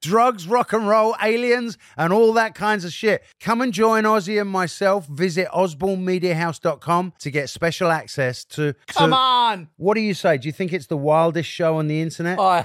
Drugs, rock and roll, aliens, and all that kinds of shit. Come and join Ozzy and myself. Visit osbornemediahouse.com to get special access to. to- Come on! What do you say? Do you think it's the wildest show on the internet? Oh,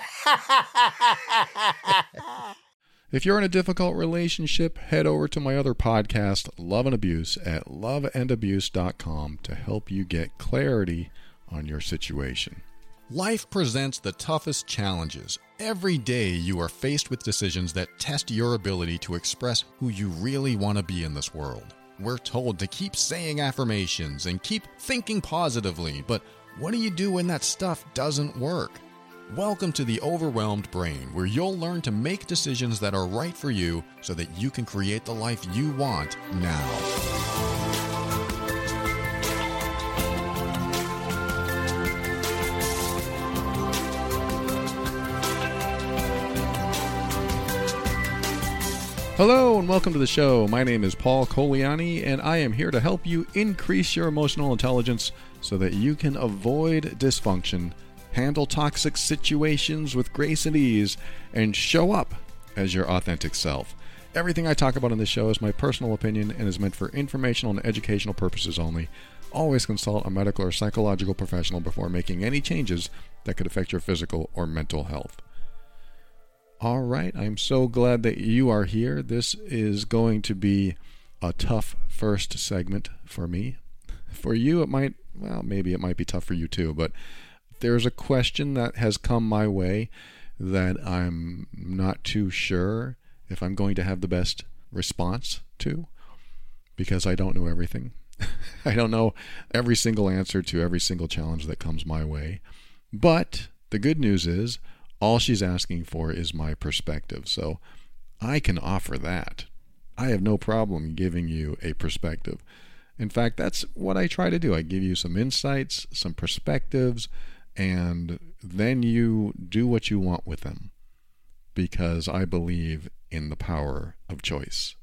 If you're in a difficult relationship, head over to my other podcast, Love and Abuse, at loveandabuse.com to help you get clarity on your situation. Life presents the toughest challenges. Every day you are faced with decisions that test your ability to express who you really want to be in this world. We're told to keep saying affirmations and keep thinking positively, but what do you do when that stuff doesn't work? Welcome to the Overwhelmed Brain, where you'll learn to make decisions that are right for you so that you can create the life you want now. Hello and welcome to the show. My name is Paul Colaianni, and I am here to help you increase your emotional intelligence so that you can avoid dysfunction, handle toxic situations with grace and ease, and show up as your authentic self. Everything I talk about in this show is my personal opinion and is meant for informational and educational purposes only. Always consult a medical or psychological professional before making any changes that could affect your physical or mental health. All right, I'm so glad that you are here. This is going to be a tough first segment for me. For you, it might, well, maybe it might be tough for you too, but there's a question that has come my way that I'm not too sure if I'm going to have the best response to because I don't know everything. I don't know every single answer to every single challenge that comes my way. But the good news is, all she's asking for is my perspective. So I can offer that. I have no problem giving you a perspective. In fact, that's what I try to do. I give you some insights, some perspectives, and then you do what you want with them because I believe in the power of choice.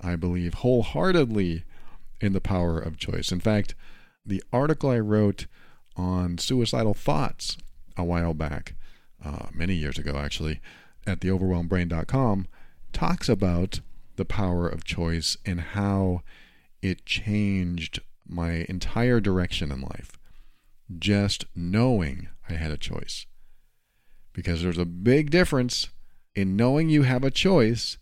I believe wholeheartedly in the power of choice. In fact, the article I wrote on suicidal thoughts a while back, uh, many years ago actually, at theoverwhelmedbrain.com, talks about the power of choice and how it changed my entire direction in life. Just knowing I had a choice. Because there's a big difference in knowing you have a choice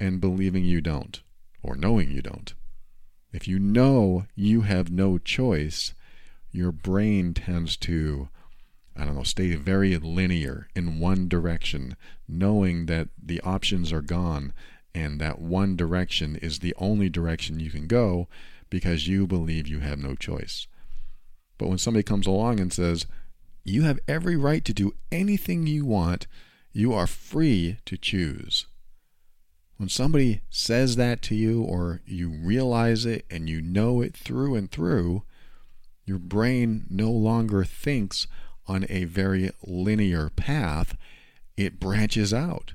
and believing you don't, or knowing you don't. If you know you have no choice, your brain tends to, I don't know, stay very linear in one direction, knowing that the options are gone and that one direction is the only direction you can go because you believe you have no choice. But when somebody comes along and says, you have every right to do anything you want, you are free to choose. When somebody says that to you, or you realize it and you know it through and through, your brain no longer thinks on a very linear path, it branches out.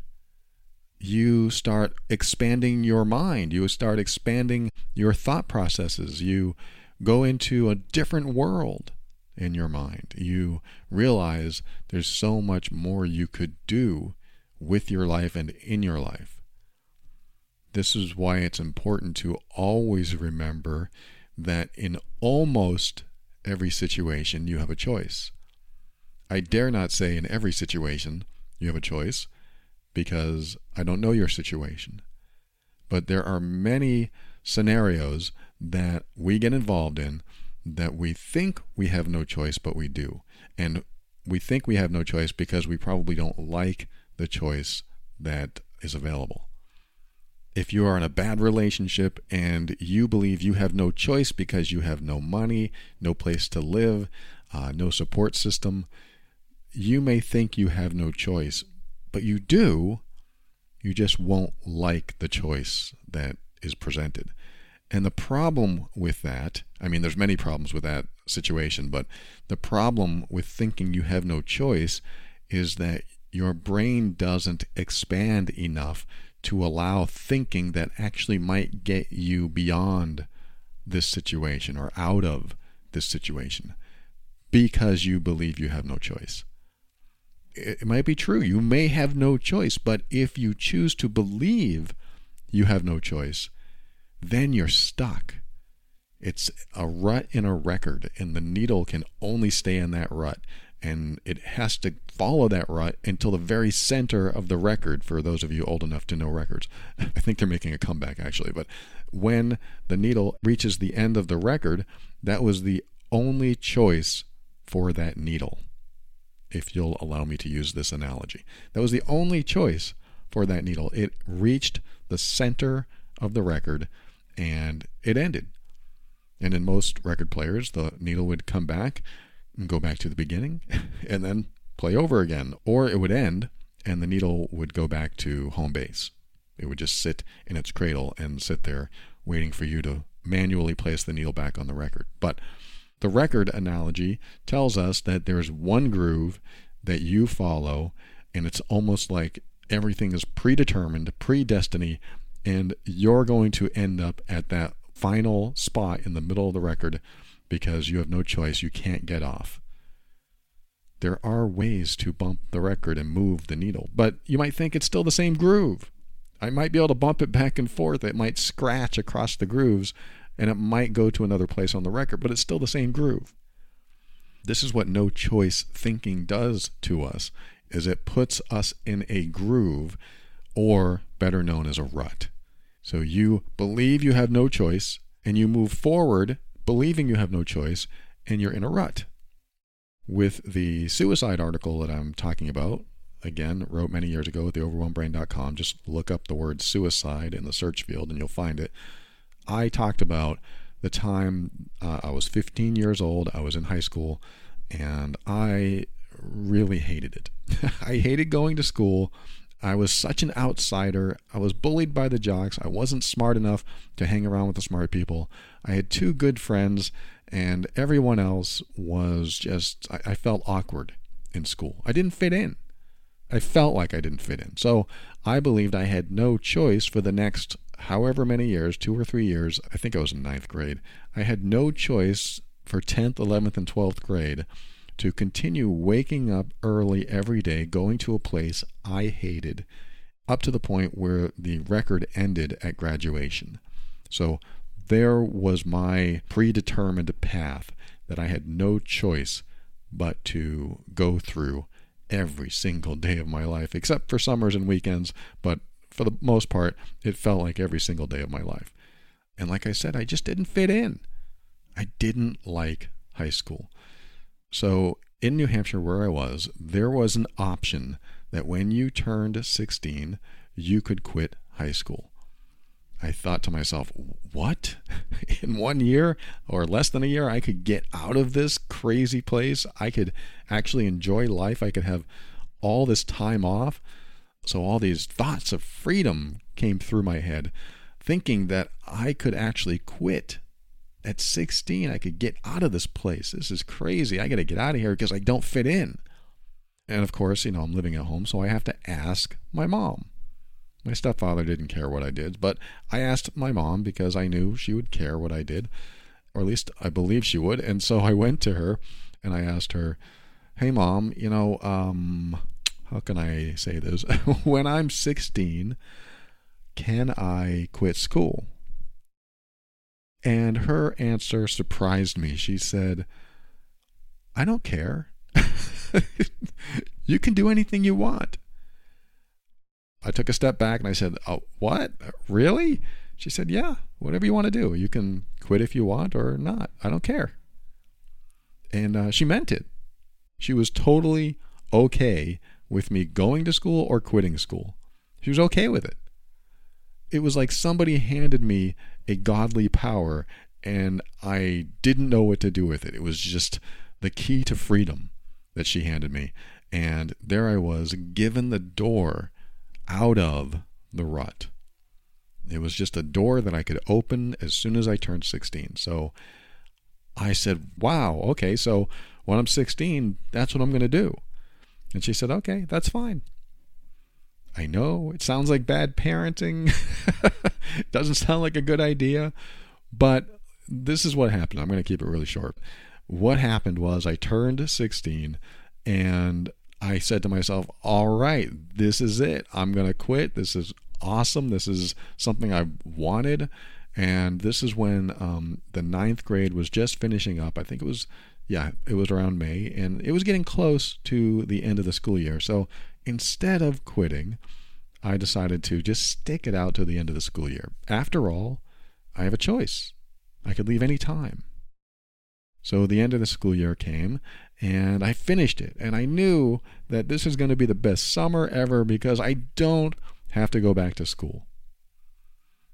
You start expanding your mind, you start expanding your thought processes, you go into a different world in your mind. You realize there's so much more you could do with your life and in your life. This is why it's important to always remember that in almost every situation you have a choice. I dare not say in every situation you have a choice because I don't know your situation. But there are many scenarios that we get involved in that we think we have no choice, but we do. And we think we have no choice because we probably don't like the choice that is available. If you are in a bad relationship and you believe you have no choice because you have no money, no place to live, uh, no support system, you may think you have no choice, but you do. You just won't like the choice that is presented. And the problem with that, I mean, there's many problems with that situation, but the problem with thinking you have no choice is that your brain doesn't expand enough to allow thinking that actually might get you beyond this situation or out of this situation because you believe you have no choice. It might be true. You may have no choice, but if you choose to believe you have no choice, then you're stuck. It's a rut in a record, and the needle can only stay in that rut. And it has to follow that rut until the very center of the record, for those of you old enough to know records. I think they're making a comeback, actually. But when the needle reaches the end of the record, that was the only choice for that needle, if you'll allow me to use this analogy. That was the only choice for that needle. It reached the center of the record and it ended. And in most record players, the needle would come back and go back to the beginning and then play over again. Or it would end and the needle would go back to home base. It would just sit in its cradle and sit there waiting for you to manually place the needle back on the record. But the record analogy tells us that there's one groove that you follow, and it's almost like everything is predetermined, predestiny, and you're going to end up at that final spot in the middle of the record because you have no choice. You can't get off. There are ways to bump the record and move the needle, but you might think it's still the same groove. I might be able to bump it back and forth. It might scratch across the grooves and it might go to another place on the record, but it's still the same groove. This is what no choice thinking does to us is it puts us in a groove or better known as a rut. So you believe you have no choice and you move forward believing you have no choice and you're in a rut. With the suicide article that I'm talking about, again, wrote many years ago at theoverwhelmedbrain.com, just look up the word suicide in the search field and you'll find it. I talked about the time uh, I was 15 years old, I was in high school, and I really hated it. I hated going to school. I was such an outsider. I was bullied by the jocks. I wasn't smart enough to hang around with the smart people. I had two good friends, and everyone else was just, I, I felt awkward in school. I didn't fit in. I felt like I didn't fit in. So I believed I had no choice for the next however many years, two or three years, I think I was in ninth grade, I had no choice for 10th, 11th, and 12th grade to continue waking up early every day, going to a place I hated, up to the point where the record ended at graduation. So there was my predetermined path that I had no choice but to go through every single day of my life, except for summers and weekends. But for the most part, it felt like every single day of my life. And like I said, I just didn't fit in. I didn't like high school. So in New Hampshire, where I was, there was an option that when you turned 16, you could quit high school. I thought to myself, what? In one year or less than a year, I could get out of this crazy place. I could actually enjoy life. I could have all this time off. So all these thoughts of freedom came through my head, thinking that I could actually quit. At 16, I could get out of this place. This is crazy. I got to get out of here because I don't fit in. And of course, you know, I'm living at home, so I have to ask my mom. My stepfather didn't care what I did, but I asked my mom because I knew she would care what I did, or at least I believe she would. And so I went to her and I asked her, "Hey, mom, you know, um, how can I say this? when I'm 16, can I quit school? And her answer surprised me. She said, I don't care. you can do anything you want. I took a step back and I said, Oh, what? Really? She said, Yeah, whatever you want to do. You can quit if you want or not. I don't care. And uh, she meant it. She was totally okay with me going to school or quitting school. She was okay with it. It was like somebody handed me a godly power and I didn't know what to do with it. It was just the key to freedom that she handed me. And there I was, given the door out of the rut. It was just a door that I could open as soon as I turned 16. So I said, Wow, okay, so when I'm 16, that's what I'm going to do. And she said, Okay, that's fine. I know it sounds like bad parenting. Doesn't sound like a good idea. But this is what happened. I'm going to keep it really short. What happened was I turned 16 and I said to myself, all right, this is it. I'm going to quit. This is awesome. This is something I wanted. And this is when um, the ninth grade was just finishing up. I think it was, yeah, it was around May, and it was getting close to the end of the school year. So instead of quitting, I decided to just stick it out to the end of the school year. After all, I have a choice. I could leave any time. So the end of the school year came, and I finished it. And I knew that this is going to be the best summer ever because I don't have to go back to school.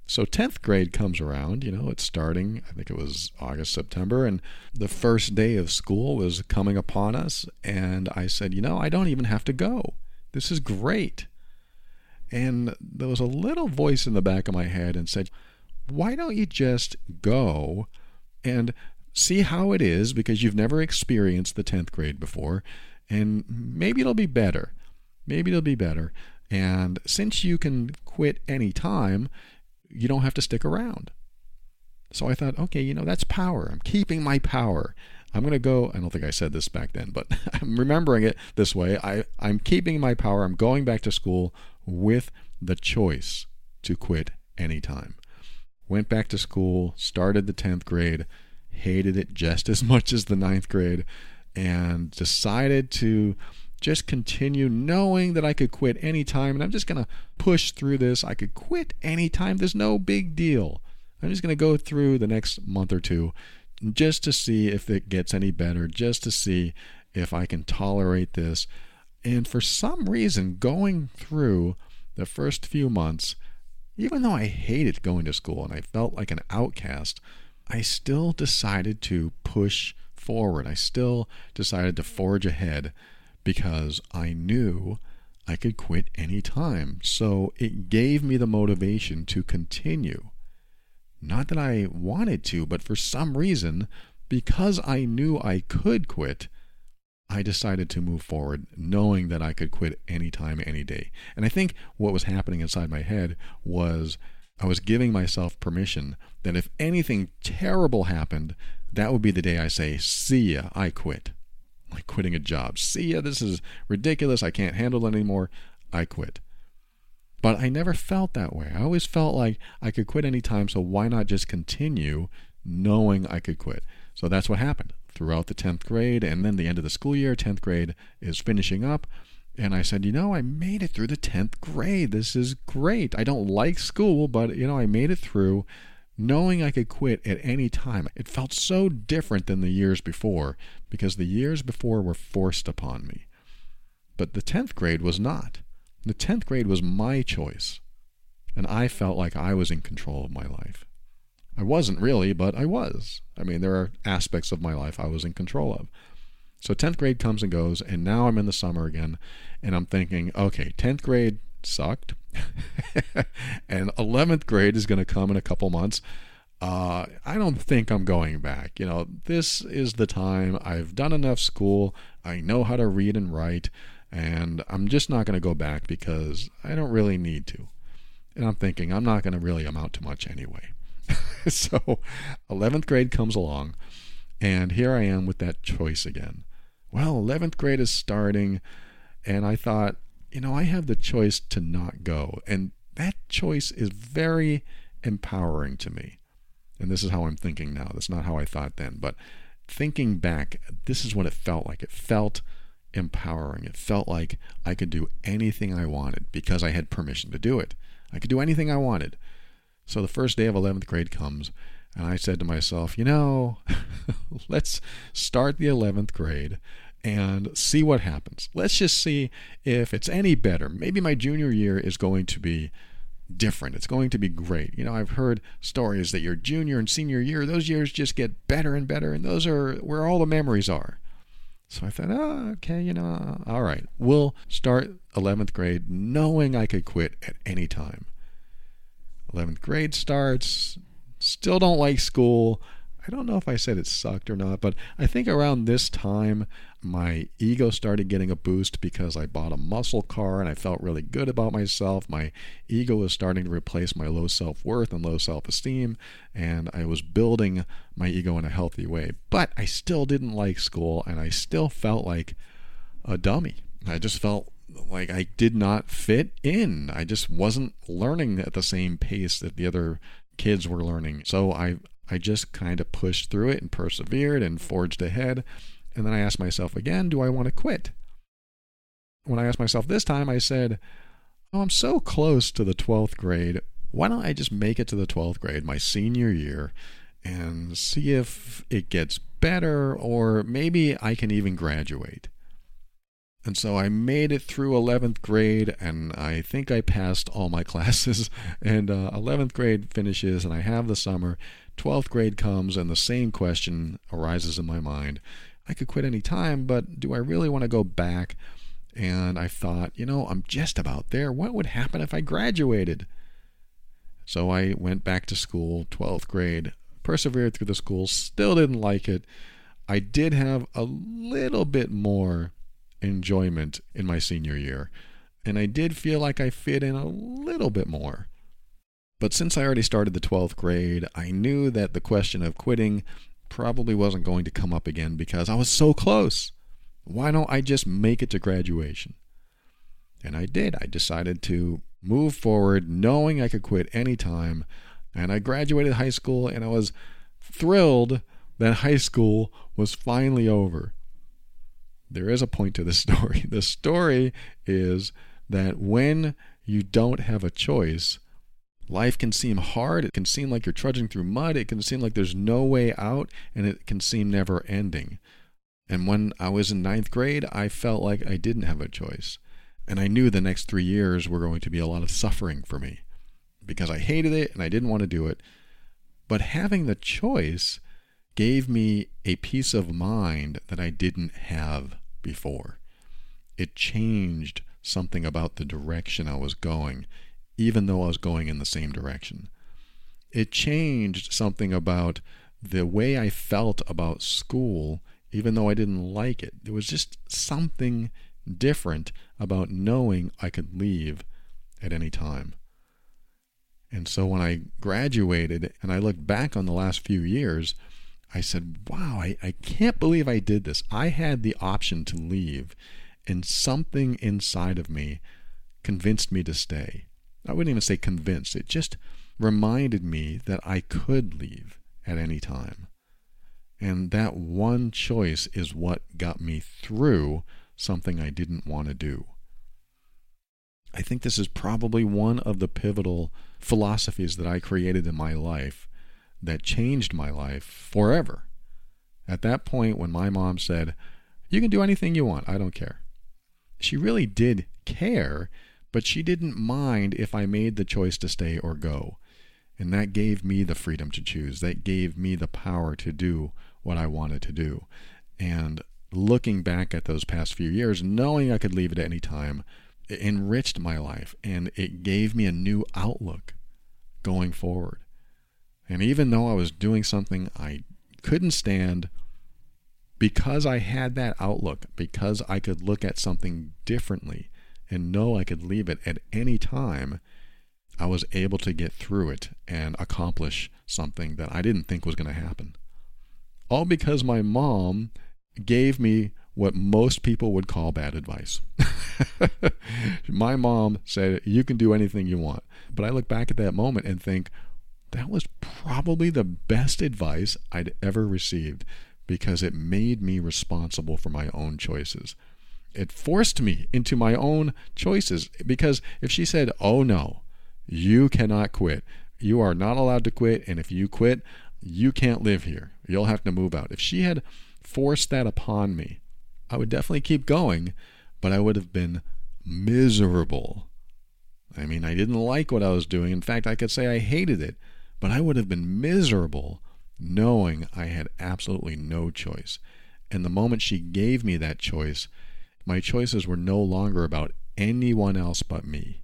So 10th grade comes around, you know, it's starting, I think it was August, September, and the first day of school was coming upon us. And I said, you know, I don't even have to go. This is great. And there was a little voice in the back of my head and said, why don't you just go and see how it is because you've never experienced the 10th grade before and maybe it'll be better. Maybe it'll be better. And since you can quit any time, you don't have to stick around. So I thought, okay, you know, that's power. I'm keeping my power. I'm going to go. I don't think I said this back then, but I'm remembering it this way. I, I'm keeping my power. I'm going back to school with the choice to quit anytime went back to school, started the 10th grade, hated it just as much as the ninth grade, and decided to just continue knowing that I could quit anytime. And I'm just going to push through this. I could quit anytime. There's no big deal. I'm just going to go through the next month or two just to see if it gets any better, just to see if I can tolerate this. And for some reason, going through the first few months, even though I hated going to school and I felt like an outcast, I still decided to push forward. I still decided to forge ahead because I knew I could quit any time. So it gave me the motivation to continue. Not that I wanted to, but for some reason, because I knew I could quit, I decided to move forward knowing that I could quit anytime, any day. And I think what was happening inside my head was I was giving myself permission that if anything terrible happened, that would be the day I say, See ya, I quit. Like quitting a job. See ya, this is ridiculous. I can't handle it anymore. I quit. But I never felt that way. I always felt like I could quit anytime, so why not just continue knowing I could quit? So that's what happened throughout the 10th grade and then the end of the school year. 10th grade is finishing up. And I said, you know, I made it through the 10th grade. This is great. I don't like school, but, you know, I made it through knowing I could quit at any time. It felt so different than the years before because the years before were forced upon me. But the 10th grade was not. The 10th grade was my choice. And I felt like I was in control of my life. I wasn't really, but I was. I mean, there are aspects of my life I was in control of. So 10th grade comes and goes, and now I'm in the summer again, and I'm thinking, okay, 10th grade sucked, and 11th grade is going to come in a couple months. Uh, I don't think I'm going back. You know, this is the time. I've done enough school. I know how to read and write, and I'm just not going to go back because I don't really need to. And I'm thinking I'm not going to really amount to much anyway. so 11th grade comes along, and here I am with that choice again. Well, 11th grade is starting, and I thought, you know, I have the choice to not go. And that choice is very empowering to me. And this is how I'm thinking now. That's not how I thought then. But thinking back, this is what it felt like. It felt empowering. It felt like I could do anything I wanted because I had permission to do it. I could do anything I wanted. So the first day of 11th grade comes, and I said to myself, you know, let's start the 11th grade and see what happens. Let's just see if it's any better. Maybe my junior year is going to be different. It's going to be great. You know, I've heard stories that your junior and senior year, those years just get better and better, and those are where all the memories are. So I thought, oh, okay, you know, all right, we'll start 11th grade knowing I could quit at any time. 11th grade starts. Still don't like school. I don't know if I said it sucked or not, but I think around this time, my ego started getting a boost because I bought a muscle car and I felt really good about myself. My ego was starting to replace my low self worth and low self esteem, and I was building my ego in a healthy way. But I still didn't like school, and I still felt like a dummy. I just felt like I did not fit in. I just wasn't learning at the same pace that the other kids were learning. So I I just kind of pushed through it and persevered and forged ahead. And then I asked myself again, do I want to quit? When I asked myself this time, I said, Oh, I'm so close to the 12th grade. Why don't I just make it to the 12th grade, my senior year, and see if it gets better, or maybe I can even graduate? And so I made it through 11th grade, and I think I passed all my classes. And uh, 11th grade finishes, and I have the summer. 12th grade comes, and the same question arises in my mind. I could quit any time, but do I really want to go back? And I thought, you know, I'm just about there. What would happen if I graduated? So I went back to school, 12th grade, persevered through the school, still didn't like it. I did have a little bit more enjoyment in my senior year, and I did feel like I fit in a little bit more. But since I already started the 12th grade, I knew that the question of quitting probably wasn't going to come up again because I was so close. Why don't I just make it to graduation? And I did. I decided to move forward knowing I could quit anytime. And I graduated high school and I was thrilled that high school was finally over. There is a point to this story. The story is that when you don't have a choice, Life can seem hard. It can seem like you're trudging through mud. It can seem like there's no way out, and it can seem never ending. And when I was in ninth grade, I felt like I didn't have a choice. And I knew the next three years were going to be a lot of suffering for me because I hated it and I didn't want to do it. But having the choice gave me a peace of mind that I didn't have before. It changed something about the direction I was going even though I was going in the same direction. It changed something about the way I felt about school, even though I didn't like it. There was just something different about knowing I could leave at any time. And so when I graduated and I looked back on the last few years, I said, wow, I, I can't believe I did this. I had the option to leave, and something inside of me convinced me to stay. I wouldn't even say convinced. It just reminded me that I could leave at any time. And that one choice is what got me through something I didn't want to do. I think this is probably one of the pivotal philosophies that I created in my life that changed my life forever. At that point, when my mom said, You can do anything you want, I don't care. She really did care but she didn't mind if I made the choice to stay or go. And that gave me the freedom to choose. That gave me the power to do what I wanted to do. And looking back at those past few years, knowing I could leave at any time, it enriched my life and it gave me a new outlook going forward. And even though I was doing something I couldn't stand, because I had that outlook, because I could look at something differently, and know I could leave it at any time, I was able to get through it and accomplish something that I didn't think was going to happen. All because my mom gave me what most people would call bad advice. my mom said, You can do anything you want. But I look back at that moment and think, that was probably the best advice I'd ever received because it made me responsible for my own choices it forced me into my own choices because if she said, "Oh no, you cannot quit. You are not allowed to quit and if you quit, you can't live here. You'll have to move out." If she had forced that upon me, I would definitely keep going, but I would have been miserable. I mean, I didn't like what I was doing. In fact, I could say I hated it, but I would have been miserable knowing I had absolutely no choice. And the moment she gave me that choice, my choices were no longer about anyone else but me.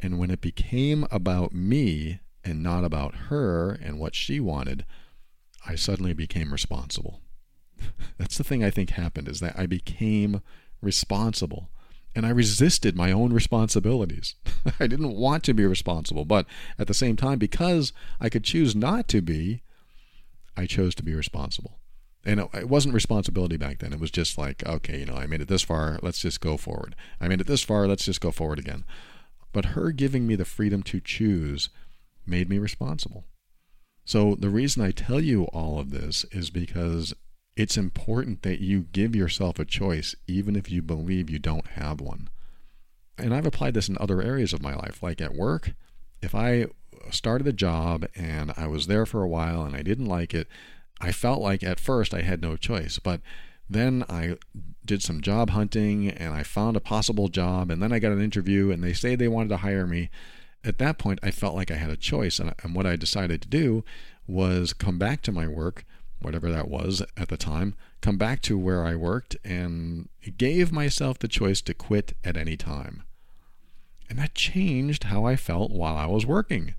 And when it became about me and not about her and what she wanted, I suddenly became responsible. That's the thing I think happened is that I became responsible and I resisted my own responsibilities. I didn't want to be responsible, but at the same time, because I could choose not to be, I chose to be responsible. And it wasn't responsibility back then. It was just like, okay, you know, I made it this far, let's just go forward. I made it this far, let's just go forward again. But her giving me the freedom to choose made me responsible. So the reason I tell you all of this is because it's important that you give yourself a choice, even if you believe you don't have one. And I've applied this in other areas of my life, like at work. If I started a job and I was there for a while and I didn't like it, I felt like at first I had no choice. But then I did some job hunting and I found a possible job and then I got an interview and they say they wanted to hire me. At that point, I felt like I had a choice. And, and what I decided to do was come back to my work whatever that was at the time, come back to where I worked and gave myself the choice to quit at any time. And that changed how I felt while I was working.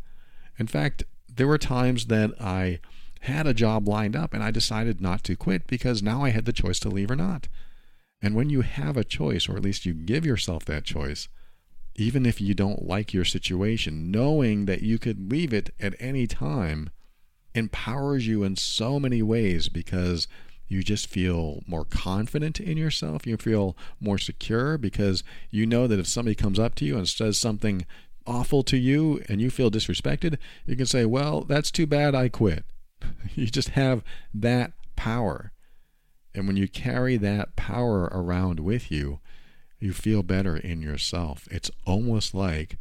In fact, there were times that I had a job lined up and I decided not to quit because now I had the choice to leave or not. And when you have a choice, or at least you give yourself that choice, even if you don't like your situation, knowing that you could leave it at any time empowers you in so many ways because you just feel more confident in yourself. You feel more secure because you know that if somebody comes up to you and says something awful to you and you feel disrespected, you can say, Well, that's too bad, I quit. you just have that power. And when you carry that power around with you, you feel better in yourself. It's almost like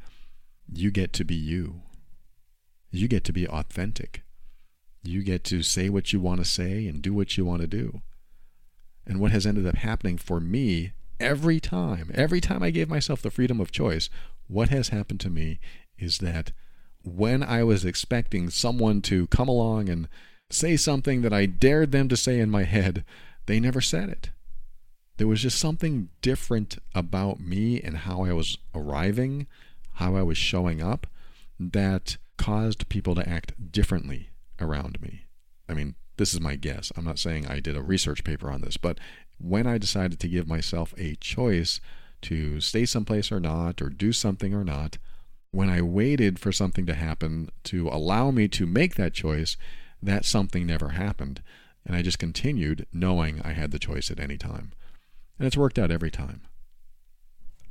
you get to be you. You get to be authentic. You get to say what you want to say and do what you want to do. And what has ended up happening for me every time, every time I gave myself the freedom of choice, what has happened to me is that when I was expecting someone to come along and say something that I dared them to say in my head, they never said it. There was just something different about me and how I was arriving, how I was showing up, that caused people to act differently around me. I mean, this is my guess. I'm not saying I did a research paper on this, but when I decided to give myself a choice to stay someplace or not, or do something or not, when I waited for something to happen to allow me to make that choice, that something never happened. And I just continued knowing I had the choice at any time. And it's worked out every time.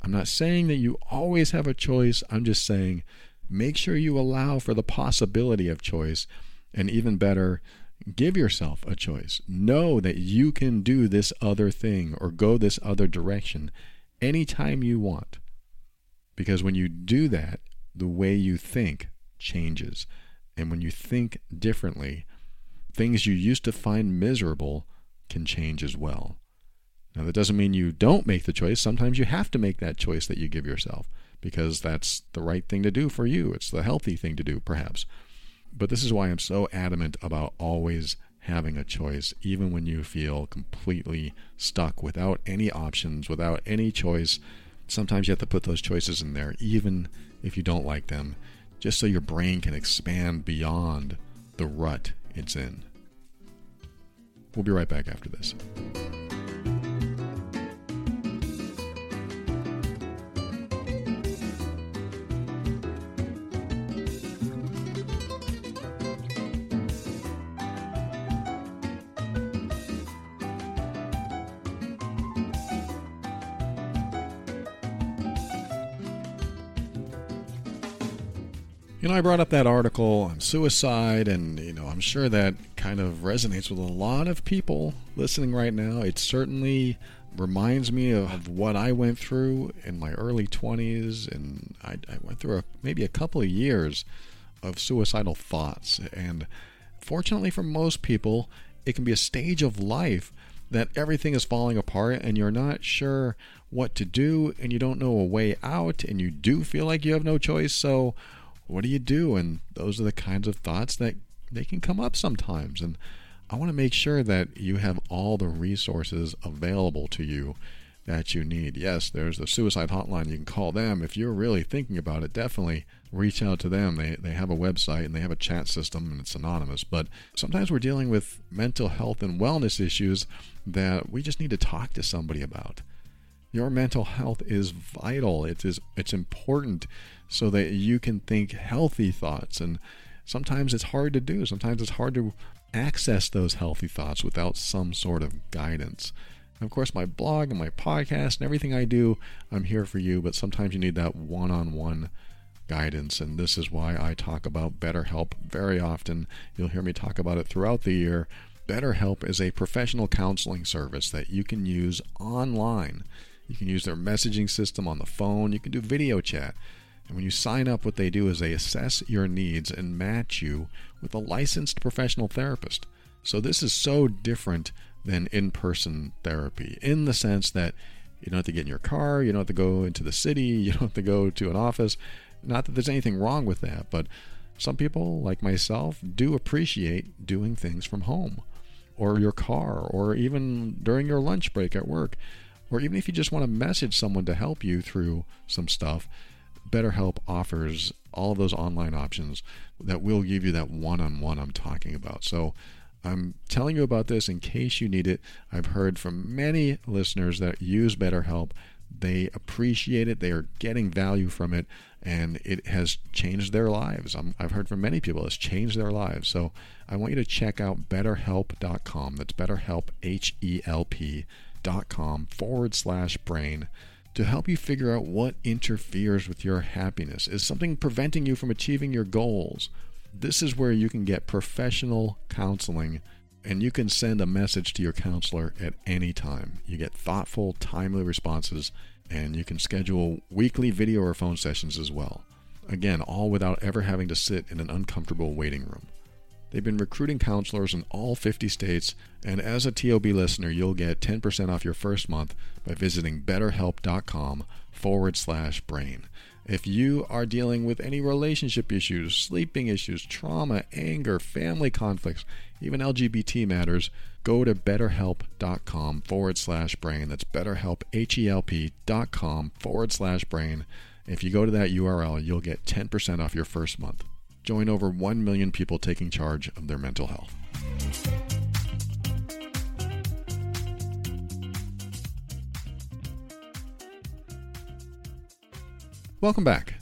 I'm not saying that you always have a choice. I'm just saying make sure you allow for the possibility of choice and even better, give yourself a choice. Know that you can do this other thing or go this other direction anytime you want. Because when you do that, the way you think changes. And when you think differently, things you used to find miserable can change as well. Now, that doesn't mean you don't make the choice. Sometimes you have to make that choice that you give yourself because that's the right thing to do for you. It's the healthy thing to do, perhaps. But this is why I'm so adamant about always having a choice, even when you feel completely stuck without any options, without any choice. Sometimes you have to put those choices in there, even if you don't like them, just so your brain can expand beyond the rut it's in. We'll be right back after this. You know, I brought up that article on suicide, and, you know, I'm sure that kind of resonates with a lot of people listening right now. It certainly reminds me of what I went through in my early 20s, and I, I went through a, maybe a couple of years of suicidal thoughts. And fortunately for most people, it can be a stage of life that everything is falling apart and you're not sure what to do and you don't know a way out and you do feel like you have no choice. So, what do you do? And those are the kinds of thoughts that they can come up sometimes. And I want to make sure that you have all the resources available to you that you need. Yes, there's the suicide hotline. You can call them. If you're really thinking about it, definitely reach out to them. They, they have a website and they have a chat system and it's anonymous. But sometimes we're dealing with mental health and wellness issues that we just need to talk to somebody about. Your mental health is vital. It is it's important so that you can think healthy thoughts and sometimes it's hard to do. Sometimes it's hard to access those healthy thoughts without some sort of guidance. Of course, my blog and my podcast and everything I do, I'm here for you, but sometimes you need that one on one guidance. And this is why I talk about BetterHelp very often. You'll hear me talk about it throughout the year. BetterHelp is a professional counseling service that you can use online. You can use their messaging system on the phone, you can do video chat. And when you sign up, what they do is they assess your needs and match you with a licensed professional therapist. So this is so different than in person therapy in the sense that you don't have to get in your car, you don't have to go into the city, you don't have to go to an office. Not that there's anything wrong with that, but some people, like myself, do appreciate doing things from home or your car or even during your lunch break at work. Or even if you just want to message someone to help you through some stuff, BetterHelp offers all of those online options that will give you that one on one I'm talking about. So I'm telling you about this in case you need it. I've heard from many listeners that use BetterHelp. They appreciate it, they are getting value from it, and it has changed their lives. i have heard from many people it's changed their lives. So I want you to check out betterhelp.com. That's betterhelp, H E L P.com forward slash brain to help you figure out what interferes with your happiness. Is something preventing you from achieving your goals? This is where you can get professional counseling and you can send a message to your counselor at any time. You get thoughtful, timely responses, and you can schedule weekly video or phone sessions as well. Again, all without ever having to sit in an uncomfortable waiting room. They've been recruiting counselors in all 50 states, and as a TOB listener, you'll get 10% off your first month by visiting betterhelp.com forward slash brain. If you are dealing with any relationship issues, sleeping issues, trauma, anger, family conflicts, even LGBT matters, go to betterhelp.com forward slash brain. That's betterhelp, H-E-L-P dot com forward slash brain. If you go to that URL, you'll get 10% off your first month. Join over 1 million people taking charge of their mental health. Welcome back.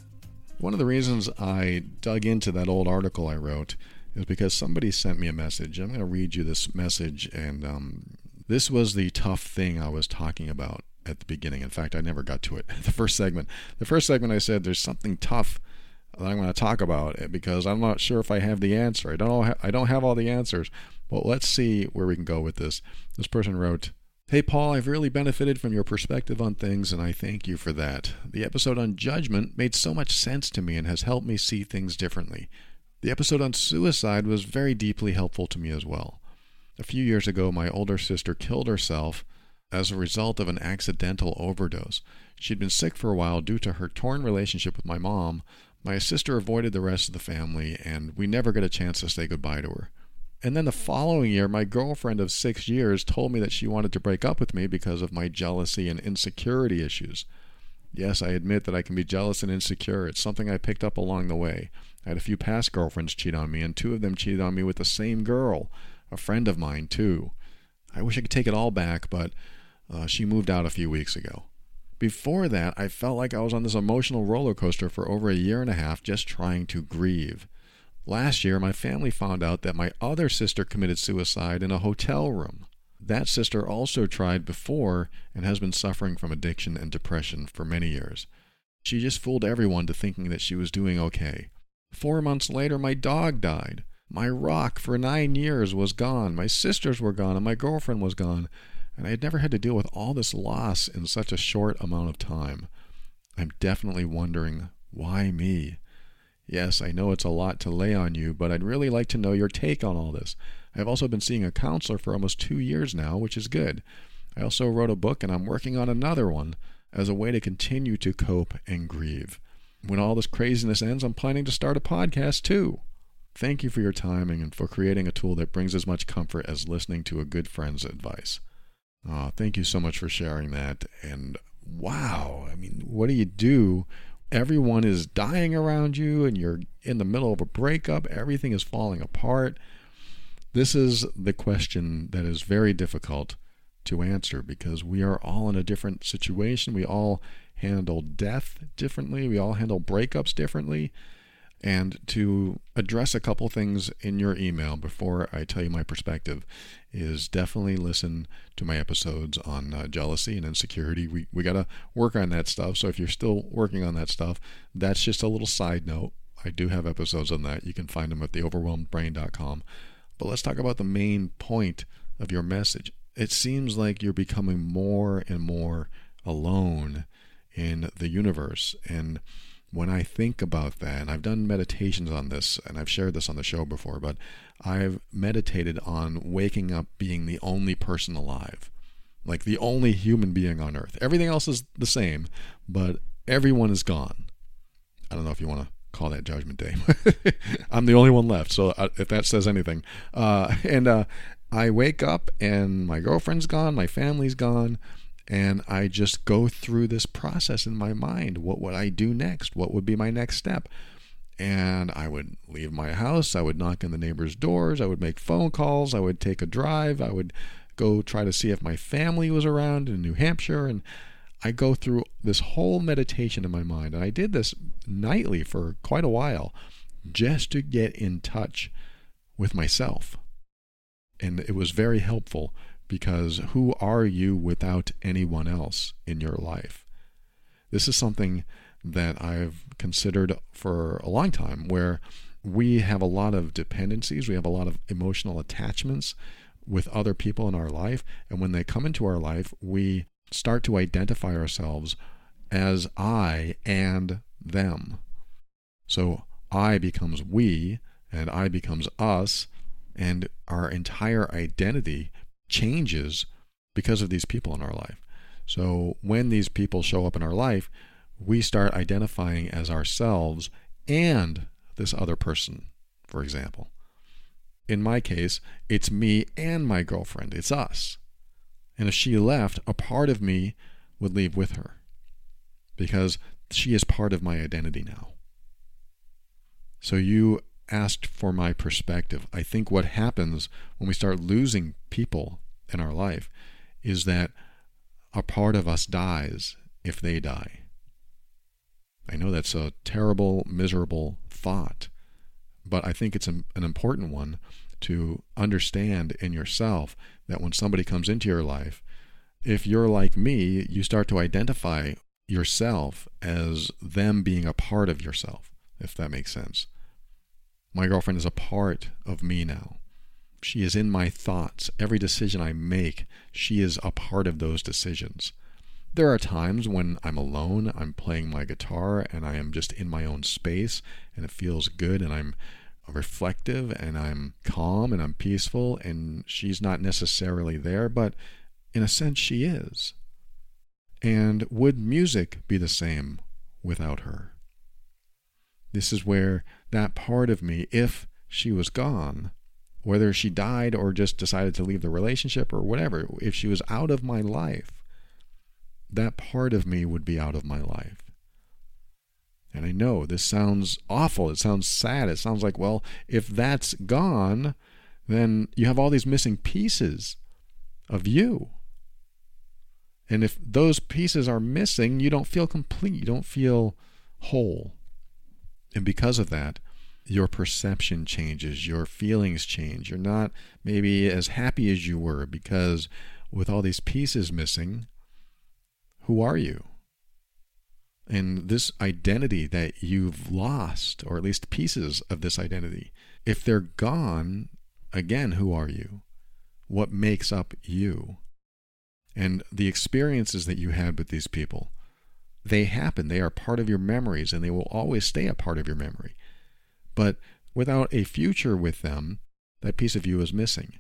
One of the reasons I dug into that old article I wrote is because somebody sent me a message. I'm going to read you this message, and um, this was the tough thing I was talking about at the beginning. In fact, I never got to it. The first segment. The first segment, I said there's something tough that I'm going to talk about it because I'm not sure if I have the answer. I don't know. I don't have all the answers. But let's see where we can go with this. This person wrote. Hey, Paul, I've really benefited from your perspective on things, and I thank you for that. The episode on judgment made so much sense to me and has helped me see things differently. The episode on suicide was very deeply helpful to me as well. A few years ago, my older sister killed herself as a result of an accidental overdose. She'd been sick for a while due to her torn relationship with my mom. My sister avoided the rest of the family, and we never got a chance to say goodbye to her. And then the following year, my girlfriend of six years told me that she wanted to break up with me because of my jealousy and insecurity issues. Yes, I admit that I can be jealous and insecure. It's something I picked up along the way. I had a few past girlfriends cheat on me, and two of them cheated on me with the same girl, a friend of mine, too. I wish I could take it all back, but uh, she moved out a few weeks ago. Before that, I felt like I was on this emotional roller coaster for over a year and a half just trying to grieve. Last year, my family found out that my other sister committed suicide in a hotel room. That sister also tried before and has been suffering from addiction and depression for many years. She just fooled everyone to thinking that she was doing okay. Four months later, my dog died. My rock for nine years was gone. My sisters were gone, and my girlfriend was gone. And I had never had to deal with all this loss in such a short amount of time. I'm definitely wondering why me? Yes, I know it's a lot to lay on you, but I'd really like to know your take on all this. I've also been seeing a counselor for almost two years now, which is good. I also wrote a book and I'm working on another one as a way to continue to cope and grieve. When all this craziness ends, I'm planning to start a podcast too. Thank you for your timing and for creating a tool that brings as much comfort as listening to a good friend's advice. Oh, thank you so much for sharing that. And wow, I mean, what do you do? Everyone is dying around you, and you're in the middle of a breakup. Everything is falling apart. This is the question that is very difficult to answer because we are all in a different situation. We all handle death differently, we all handle breakups differently and to address a couple things in your email before I tell you my perspective is definitely listen to my episodes on uh, jealousy and insecurity. We we got to work on that stuff. So if you're still working on that stuff, that's just a little side note. I do have episodes on that. You can find them at theoverwhelmedbrain.com. But let's talk about the main point of your message. It seems like you're becoming more and more alone in the universe and when I think about that, and I've done meditations on this, and I've shared this on the show before, but I've meditated on waking up being the only person alive, like the only human being on earth. Everything else is the same, but everyone is gone. I don't know if you want to call that Judgment Day. I'm the only one left, so uh, if that says anything. Uh, and uh, I wake up, and my girlfriend's gone, my family's gone and I just go through this process in my mind. What would I do next? What would be my next step? And I would leave my house. I would knock on the neighbors' doors. I would make phone calls. I would take a drive. I would go try to see if my family was around in New Hampshire. And I go through this whole meditation in my mind. And I did this nightly for quite a while just to get in touch with myself. And it was very helpful because who are you without anyone else in your life? This is something that I've considered for a long time where we have a lot of dependencies, we have a lot of emotional attachments with other people in our life. And when they come into our life, we start to identify ourselves as I and them. So I becomes we, and I becomes us, and our entire identity changes because of these people in our life. So when these people show up in our life, we start identifying as ourselves and this other person, for example. In my case, it's me and my girlfriend, it's us. And if she left, a part of me would leave with her because she is part of my identity now. So you asked for my perspective. I think what happens when we start losing people in our life is that a part of us dies if they die. I know that's a terrible, miserable thought, but I think it's an, important one to understand in yourself that when somebody comes into your life, if you're like me, you start to identify yourself as them being a part of yourself, if that makes sense. My girlfriend is a part of me now. She is in my thoughts. Every decision I make, she is a part of those decisions. There are times when I'm alone, I'm playing my guitar, and I am just in my own space, and it feels good, and I'm reflective, and I'm calm, and I'm peaceful, and she's not necessarily there, but in a sense, she is. And would music be the same without her? This is where that part of me, if she was gone, whether she died or just decided to leave the relationship or whatever, if she was out of my life, that part of me would be out of my life. And I know this sounds awful. It sounds sad. It sounds like, well, if that's gone, then you have all these missing pieces of you. And if those pieces are missing, you don't feel complete. You don't feel whole. And because of that, your perception changes, your feelings change. You're not maybe as happy as you were because with all these pieces missing, who are you? And this identity that you've lost, or at least pieces of this identity, if they're gone, again, who are you? What makes up you? And the experiences that you had with these people, they happen. They are part of your memories and they will always stay a part of your memory. But without a future with them, that piece of you is missing.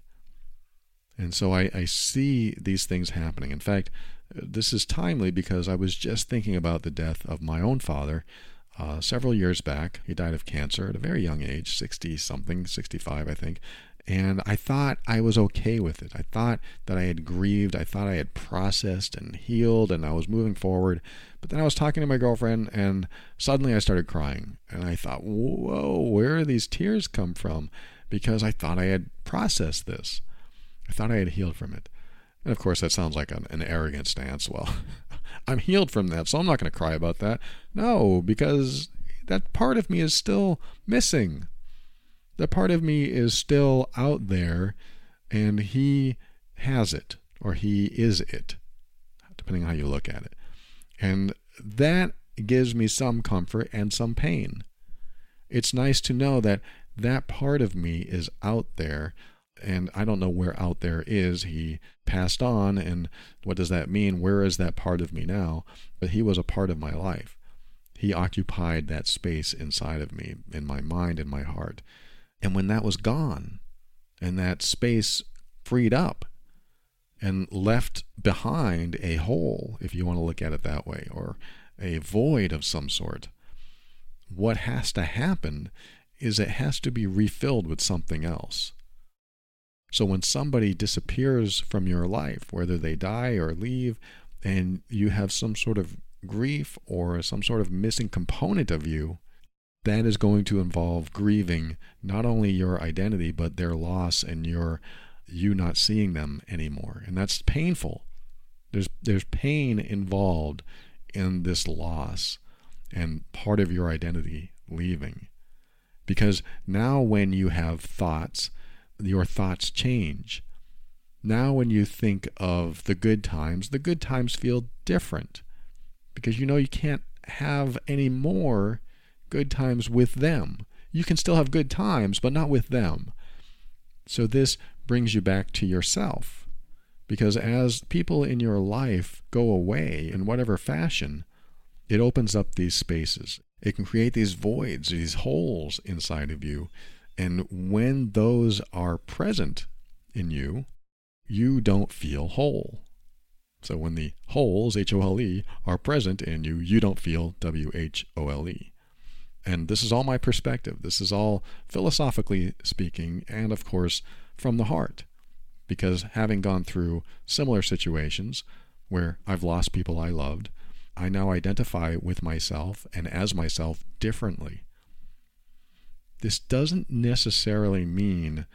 And so I, I see these things happening. In fact, this is timely because I was just thinking about the death of my own father uh, several years back. He died of cancer at a very young age, 60 something, 65, I think. And I thought I was okay with it. I thought that I had grieved. I thought I had processed and healed and I was moving forward. But then I was talking to my girlfriend and suddenly I started crying. And I thought, whoa, where do these tears come from? Because I thought I had processed this. I thought I had healed from it. And of course, that sounds like an, an arrogant stance. Well, I'm healed from that, so I'm not going to cry about that. No, because that part of me is still missing. That part of me is still out there, and he has it, or he is it, depending on how you look at it. And that gives me some comfort and some pain. It's nice to know that that part of me is out there and I don't know where out there is. He passed on, and what does that mean? Where is that part of me now? But he was a part of my life. He occupied that space inside of me, in my mind, in my heart. And when that was gone, and that space freed up and left behind a hole, if you want to look at it that way, or a void of some sort, what has to happen is it has to be refilled with something else. So when somebody disappears from your life, whether they die or leave, and you have some sort of grief or some sort of missing component of you, that is going to involve grieving not only your identity but their loss and your you not seeing them anymore. And that's painful. There's there's pain involved in this loss and part of your identity leaving. Because now when you have thoughts your thoughts change. Now, when you think of the good times, the good times feel different because you know you can't have any more good times with them. You can still have good times, but not with them. So, this brings you back to yourself because as people in your life go away in whatever fashion, it opens up these spaces. It can create these voids, these holes inside of you and when those are present in you, you don't feel whole. So when the holes, H O L E, are present in you, you don't feel W H O L E. And this is all my perspective. This is all philosophically speaking, and of course, from the heart. Because having gone through similar situations where I've lost people I loved, I now identify with myself and as myself differently. This doesn't necessarily mean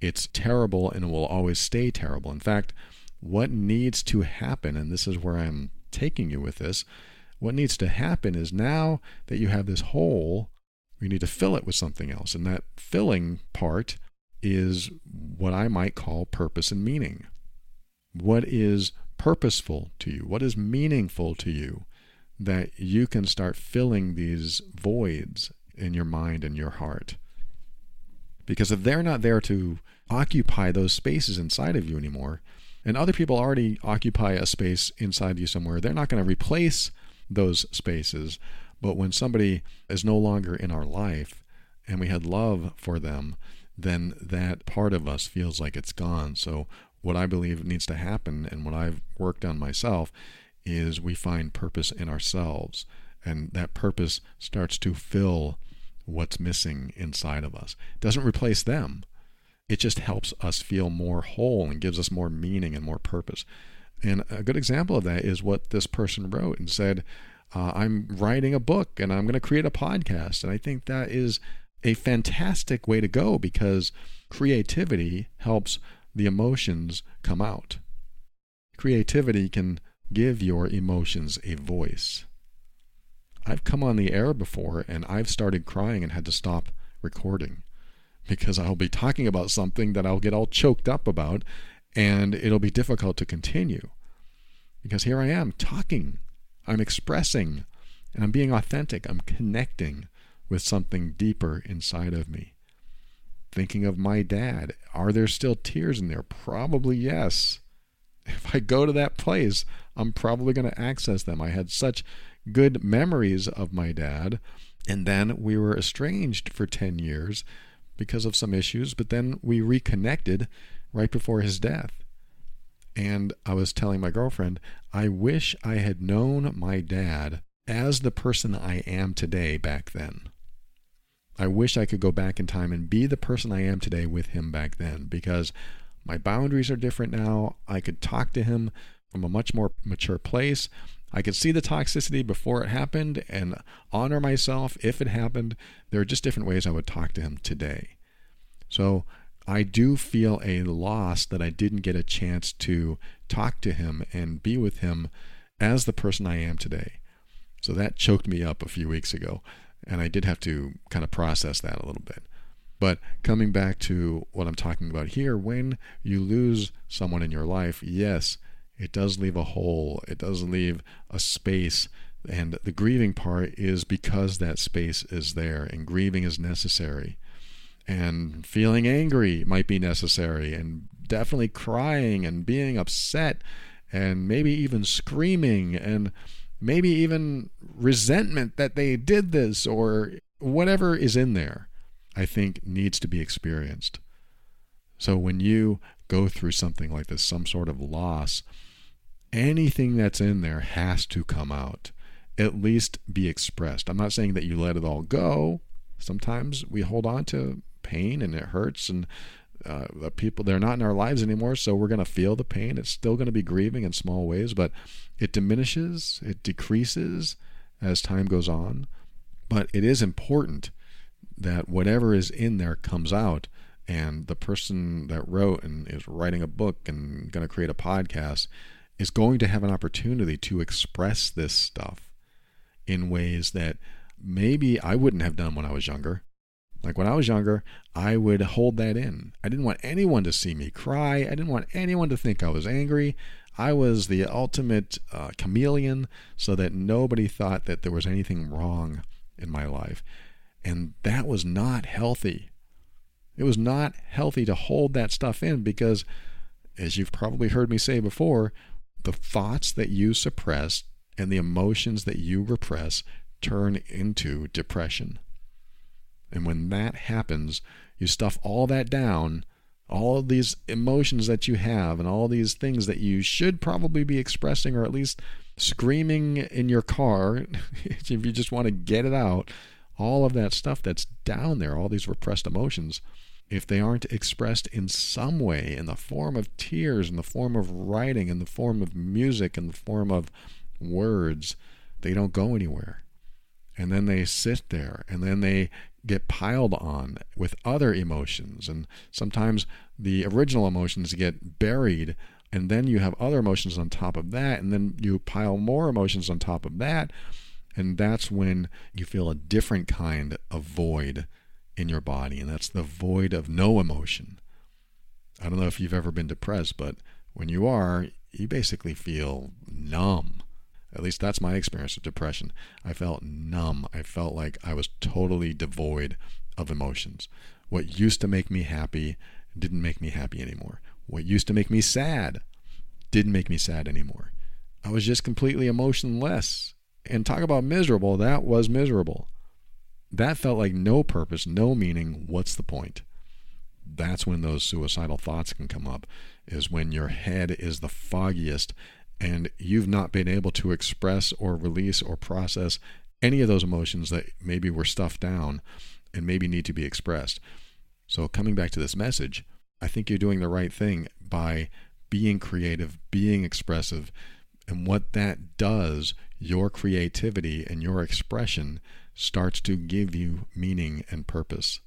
it's terrible and will always stay terrible. In fact, what needs to happen, and this is where I'm taking you with this, what needs to happen is now that you have this hole, you need to fill it with something else. And that filling part is what I might call purpose and meaning. What is purposeful to you? What is meaningful to you that you can start filling these voids in your mind and your heart. Because if they're not there to occupy those spaces inside of you anymore, and other people already occupy a space inside you somewhere, they're not going to replace those spaces. But when somebody is no longer in our life and we had love for them, then that part of us feels like it's gone. So, what I believe needs to happen and what I've worked on myself is we find purpose in ourselves. And that purpose starts to fill what's missing inside of us. It doesn't replace them. It just helps us feel more whole and gives us more meaning and more purpose. And a good example of that is what this person wrote and said, uh, I'm writing a book and I'm going to create a podcast. And I think that is a fantastic way to go because creativity helps the emotions come out. Creativity can give your emotions a voice. I've come on the air before and I've started crying and had to stop recording because I'll be talking about something that I'll get all choked up about and it'll be difficult to continue. Because here I am talking, I'm expressing, and I'm being authentic. I'm connecting with something deeper inside of me. Thinking of my dad. Are there still tears in there? Probably yes. If I go to that place, I'm probably going to access them. I had such good memories of my dad. And then we were estranged for 10 years because of some issues, but then we reconnected right before his death. And I was telling my girlfriend, I wish I had known my dad as the person I am today back then. I wish I could go back in time and be the person I am today with him back then because my boundaries are different now. I could talk to him from a much more mature place. I could see the toxicity before it happened and honor myself if it happened. There are just different ways I would talk to him today. So I do feel a loss that I didn't get a chance to talk to him and be with him as the person I am today. So that choked me up a few weeks ago. And I did have to kind of process that a little bit. But coming back to what I'm talking about here, when you lose someone in your life, yes, it does leave a hole, it does leave a space. And the grieving part is because that space is there, and grieving is necessary. And feeling angry might be necessary, and definitely crying and being upset, and maybe even screaming, and maybe even resentment that they did this, or whatever is in there, I think needs to be experienced. So when you go through something like this, some sort of loss, anything that's in there has to come out, at least be expressed. I'm not saying that you let it all go. Sometimes we hold on to pain and it hurts and uh, the people they're not in our lives anymore so we're going to feel the pain. It's still going to be grieving in small ways but it diminishes it decreases as time goes on. But it is important that whatever is in there comes out and the person that wrote and is writing a book and going to create a podcast is going to have an opportunity to express this stuff in ways that maybe I wouldn't have done when I was younger like when I was younger, I would hold that in. I didn't want anyone to see me cry. I didn't want anyone to think I was angry. I was the ultimate uh, chameleon so that nobody thought that there was anything wrong in my life. And that was not healthy. It was not healthy to hold that stuff in because, as you've probably heard me say before, the thoughts that you suppress and the emotions that you repress turn into depression. And when that happens, you stuff all that down, all these emotions that you have, and all these things that you should probably be expressing or at least screaming in your car if you just want to get it out. All of that stuff that's down there, all these repressed emotions, if they aren't expressed in some way, in the form of tears, in the form of writing, in the form of music, in the form of words, they don't go anywhere. And then they sit there and then they get piled on with other emotions. And sometimes the original emotions get buried, and then you have other emotions on top of that, and then you pile more emotions on top of that. And that's when you feel a different kind of void in your body, and that's the void of no emotion. I don't know if you've ever been depressed, but when you are, you basically feel numb. At least that's my experience of depression. I felt numb. I felt like I was totally devoid of emotions. What used to make me happy didn't make me happy anymore. What used to make me sad didn't make me sad anymore. I was just completely emotionless. And talk about miserable, that was miserable. That felt like no purpose, no meaning. What's the point? That's when those suicidal thoughts can come up, is when your head is the foggiest and you've not been able to express or release or process any of those emotions that maybe were stuffed down and maybe need to be expressed. So, coming back to this message, I think you're doing the right thing by being creative, being expressive. And what that does, your creativity and your expression starts to give you meaning and purpose.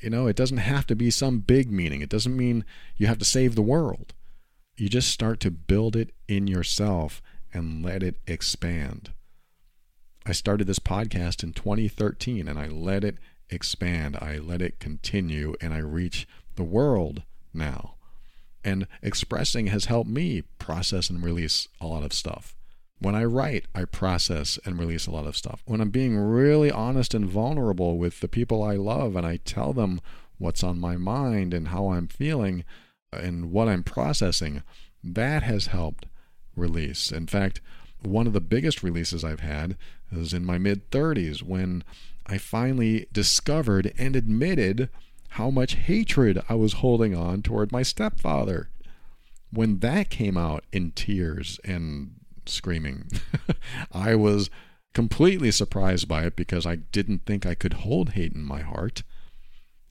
You know, it doesn't have to be some big meaning, it doesn't mean you have to save the world you just start to build it in yourself and let it expand. I started this podcast in 2013 and I let it expand. I let it continue and I reach the world now. And expressing has helped me process and release a lot of stuff. When I write, I process and release a lot of stuff. When I'm being really honest and vulnerable with the people I love and I tell them what's on my mind and how I'm feeling, and what I'm processing, that has helped release. In fact, one of the biggest releases I've had is in my mid 30s when I finally discovered and admitted how much hatred I was holding on toward my stepfather. When that came out in tears and screaming, I was completely surprised by it because I didn't think I could hold hate in my heart.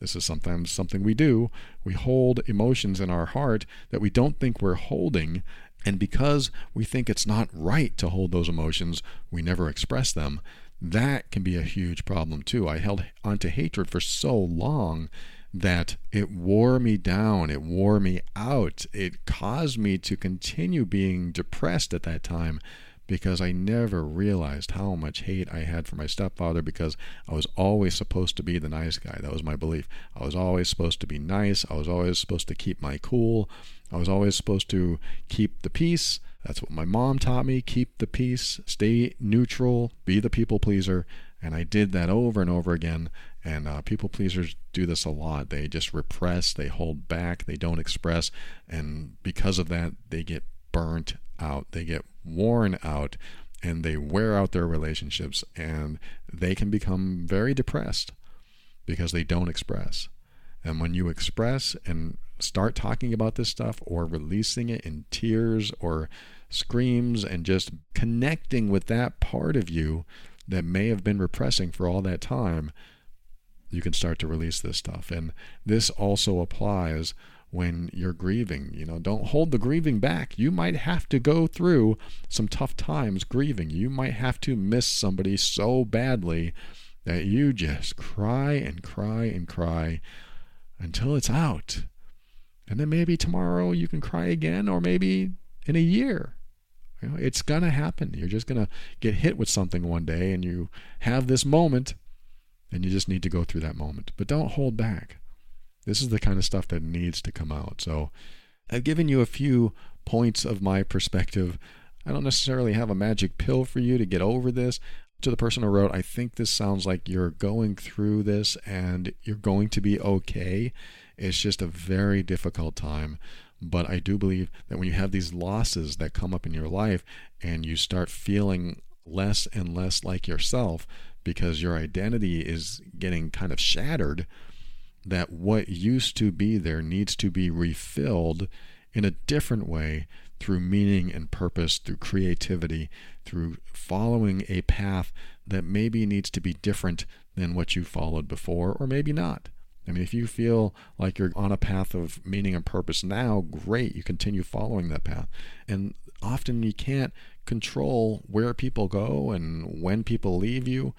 This is sometimes something we do. We hold emotions in our heart that we don't think we're holding. And because we think it's not right to hold those emotions, we never express them. That can be a huge problem too. I held onto hatred for so long that it wore me down, it wore me out, it caused me to continue being depressed at that time because I never realized how much hate I had for my stepfather because I was always supposed to be the nice guy. That was my belief. I was always supposed to be nice. I was always supposed to keep my cool. I was always supposed to keep the peace. That's what my mom taught me keep the peace, stay neutral, be the people pleaser. And I did that over and over again. And uh, people pleasers do this a lot. They just repress, they hold back, they don't express. And because of that, they get burnt out, they get worn out, and they wear out their relationships. And they can become very depressed because they don't express. And when you express and start talking about this stuff or releasing it in tears or screams and just connecting with that part of you that may have been repressing for all that time, you can start to release this stuff. And this also applies when you're grieving. You know, don't hold the grieving back. You might have to go through some tough times grieving. You might have to miss somebody so badly that you just cry and cry and cry until it's out. And then maybe tomorrow you can cry again, or maybe in a year. You know, it's going to happen. You're just going to get hit with something one day, and you have this moment, and you just need to go through that moment. But don't hold back. This is the kind of stuff that needs to come out. So I've given you a few points of my perspective. I don't necessarily have a magic pill for you to get over this. To the person who wrote, I think this sounds like you're going through this and you're going to be okay. It's just a very difficult time. But I do believe that when you have these losses that come up in your life and you start feeling less and less like yourself because your identity is getting kind of shattered, that what used to be there needs to be refilled in a different way through meaning and purpose, through creativity, through following a path that maybe needs to be different than what you followed before, or maybe not. I mean, if you feel like you're on a path of meaning and purpose now, great, you continue following that path. And often you can't control where people go and when people leave you.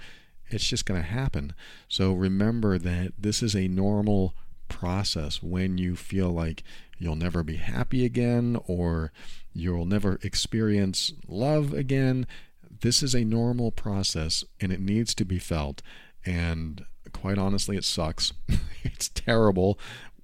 It's just going to happen. So remember that this is a normal process when you feel like you'll never be happy again or you'll never experience love again. This is a normal process and it needs to be felt. And quite honestly, it sucks. it's terrible,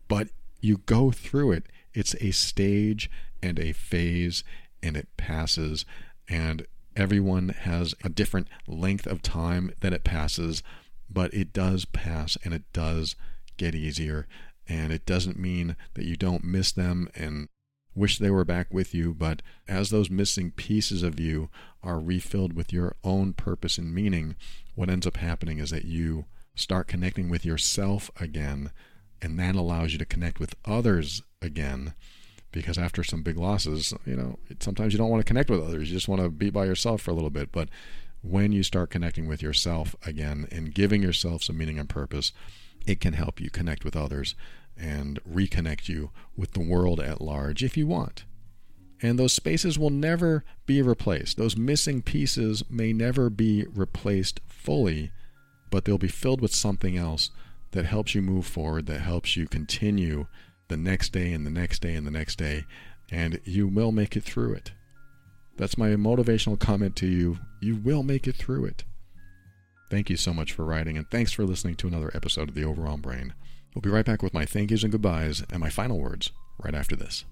but you go through it. It's a stage and a phase, and it passes. And everyone has a different length of time that it passes, but it does pass and it does get easier. And it doesn't mean that you don't miss them and wish they were back with you, but as those missing pieces of you are refilled with your own purpose and meaning, what ends up happening is that you start connecting with yourself again, and that allows you to connect with others again. Because after some big losses, you know, sometimes you don't want to connect with others. You just want to be by yourself for a little bit. But when you start connecting with yourself again and giving yourself some meaning and purpose, it can help you connect with others and reconnect you with the world at large if you want. And those spaces will never be replaced. Those missing pieces may never be replaced fully but they'll be filled with something else that helps you move forward, that helps you continue the next day and the next day and the next day, and you will make it through it. That's my motivational comment to you. You will make it through it. Thank you so much for writing, and thanks for listening to another episode of The Overwhelmed Brain. We'll be right back with my thank yous and goodbyes and my final words right after this.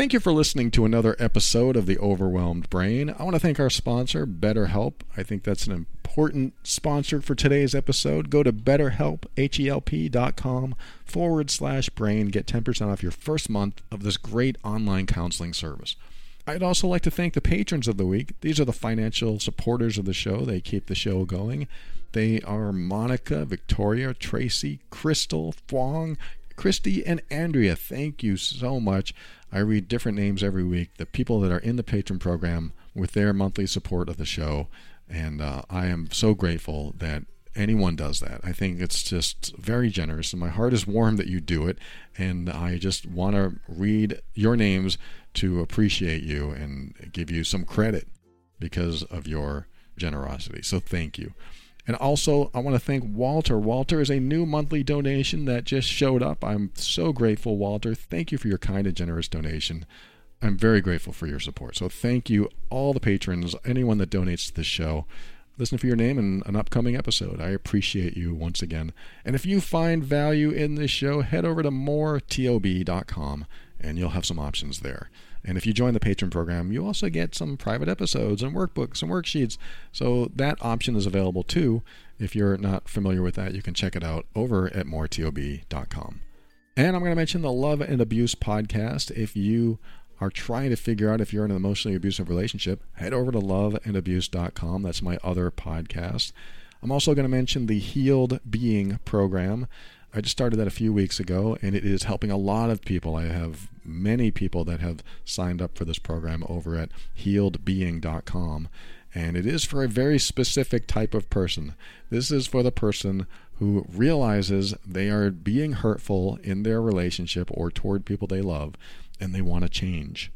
Thank you for listening to another episode of The Overwhelmed Brain. I want to thank our sponsor, BetterHelp. I think that's an important sponsor for today's episode. Go to betterhelp.com forward slash brain. Get 10% off your first month of this great online counseling service. I'd also like to thank the patrons of the week. These are the financial supporters of the show. They keep the show going. They are Monica, Victoria, Tracy, Crystal, Fong, Christy, and Andrea. Thank you so much. I read different names every week. The people that are in the patron program with their monthly support of the show. And uh, I am so grateful that anyone does that. I think it's just very generous, and my heart is warm that you do it. And I just want to read your names to appreciate you and give you some credit because of your generosity. So thank you. And also, I want to thank Walter. Walter is a new monthly donation that just showed up. I'm so grateful, Walter. Thank you for your kind and generous donation. I'm very grateful for your support. So thank you, all the patrons, anyone that donates to this show. Listen for your name in an upcoming episode. I appreciate you once again. And if you find value in this show, head over to moretob.com and you'll have some options there. And if you join the patron program, you also get some private episodes and workbooks and worksheets. So that option is available too. If you're not familiar with that, you can check it out over at moretob.com. And I'm going to mention the Love and Abuse podcast. If you are trying to figure out if you're in an emotionally abusive relationship, head over to loveandabuse.com. That's my other podcast. I'm also going to mention the Healed Being program. I just started that a few weeks ago, and it is helping a lot of people. I have many people that have signed up for this program over at healedbeing.com, and it is for a very specific type of person. This is for the person who realizes they are being hurtful in their relationship or toward people they love, and they want to change.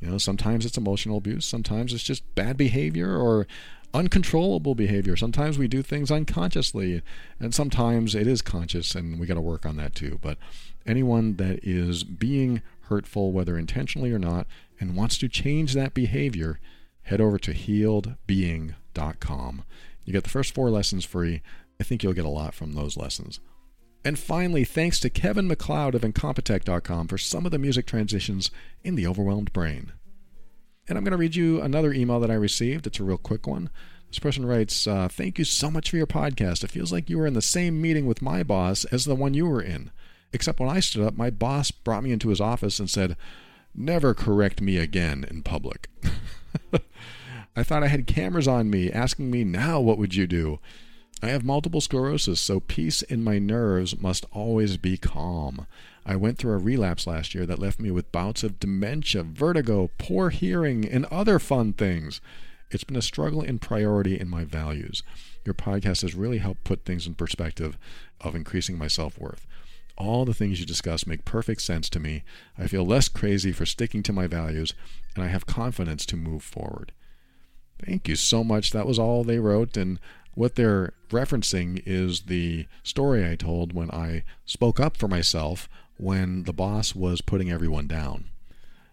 You know, sometimes it's emotional abuse, sometimes it's just bad behavior or uncontrollable behavior. Sometimes we do things unconsciously, and sometimes it is conscious, and we got to work on that too. But anyone that is being hurtful, whether intentionally or not, and wants to change that behavior, head over to healedbeing.com. You get the first four lessons free. I think you'll get a lot from those lessons. And finally, thanks to Kevin MacLeod of Incompetech.com for some of the music transitions in The Overwhelmed Brain. And I'm going to read you another email that I received. It's a real quick one. This person writes, uh, Thank you so much for your podcast. It feels like you were in the same meeting with my boss as the one you were in. Except when I stood up, my boss brought me into his office and said, Never correct me again in public. I thought I had cameras on me asking me, Now what would you do? I have multiple sclerosis, so peace in my nerves must always be calm. I went through a relapse last year that left me with bouts of dementia, vertigo, poor hearing, and other fun things. It's been a struggle in priority in my values. Your podcast has really helped put things in perspective of increasing my self worth. All the things you discuss make perfect sense to me. I feel less crazy for sticking to my values, and I have confidence to move forward. Thank you so much. That was all they wrote, and what they're referencing is the story I told when I spoke up for myself when the boss was putting everyone down.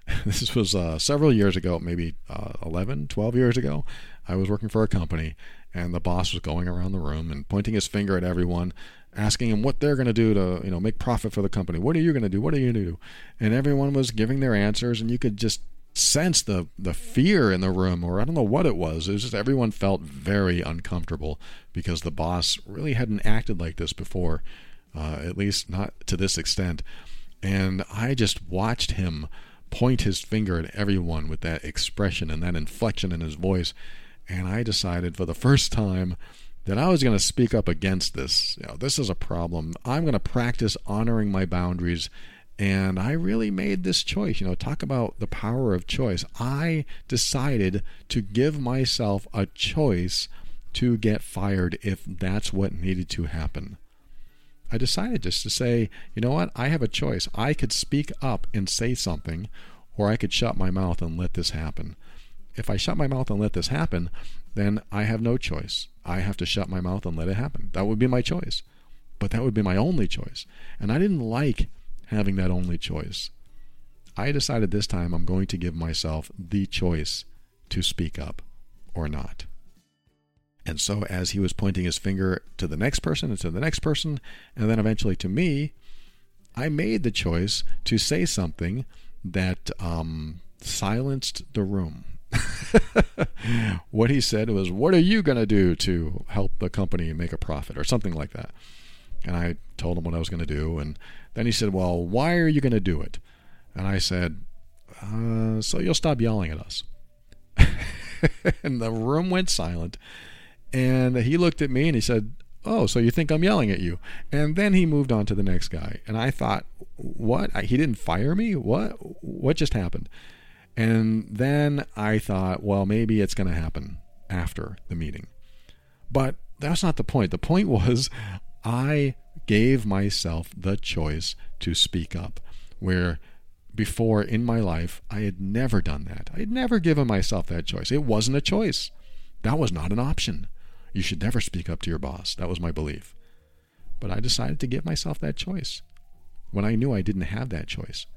this was uh, several years ago, maybe uh, 11, 12 years ago. I was working for a company, and the boss was going around the room and pointing his finger at everyone, asking them what they're going to do to you know make profit for the company. What are you going to do? What are you going to do? And everyone was giving their answers, and you could just sense the the fear in the room, or I don't know what it was. It was just everyone felt very uncomfortable because the boss really hadn't acted like this before, uh, at least not to this extent. And I just watched him point his finger at everyone with that expression and that inflection in his voice. And I decided for the first time that I was going to speak up against this. You know, this is a problem. I'm going to practice honoring my boundaries. And I really made this choice. You know, talk about the power of choice. I decided to give myself a choice to get fired if that's what needed to happen. I decided just to say, you know what? I have a choice. I could speak up and say something, or I could shut my mouth and let this happen. If I shut my mouth and let this happen, then I have no choice. I have to shut my mouth and let it happen. That would be my choice. But that would be my only choice. And I didn't like having that only choice. I decided this time I'm going to give myself the choice to speak up or not. And so, as he was pointing his finger to the next person and to the next person, and then eventually to me, I made the choice to say something that um, silenced the room. what he said was, What are you going to do to help the company make a profit? or something like that. And I told him what I was going to do. And then he said, Well, why are you going to do it? And I said, uh, so you'll stop yelling at us. and the room went silent. And he looked at me and he said, Oh, so you think I'm yelling at you? And then he moved on to the next guy. And I thought, What? He didn't fire me? What? What just happened? And then I thought, Well, maybe it's going to happen after the meeting. But that's not the point. The point was, I gave myself the choice to speak up, where before in my life I had never done that. I had never given myself that choice. It wasn't a choice. That was not an option. You should never speak up to your boss. That was my belief. But I decided to give myself that choice when I knew I didn't have that choice.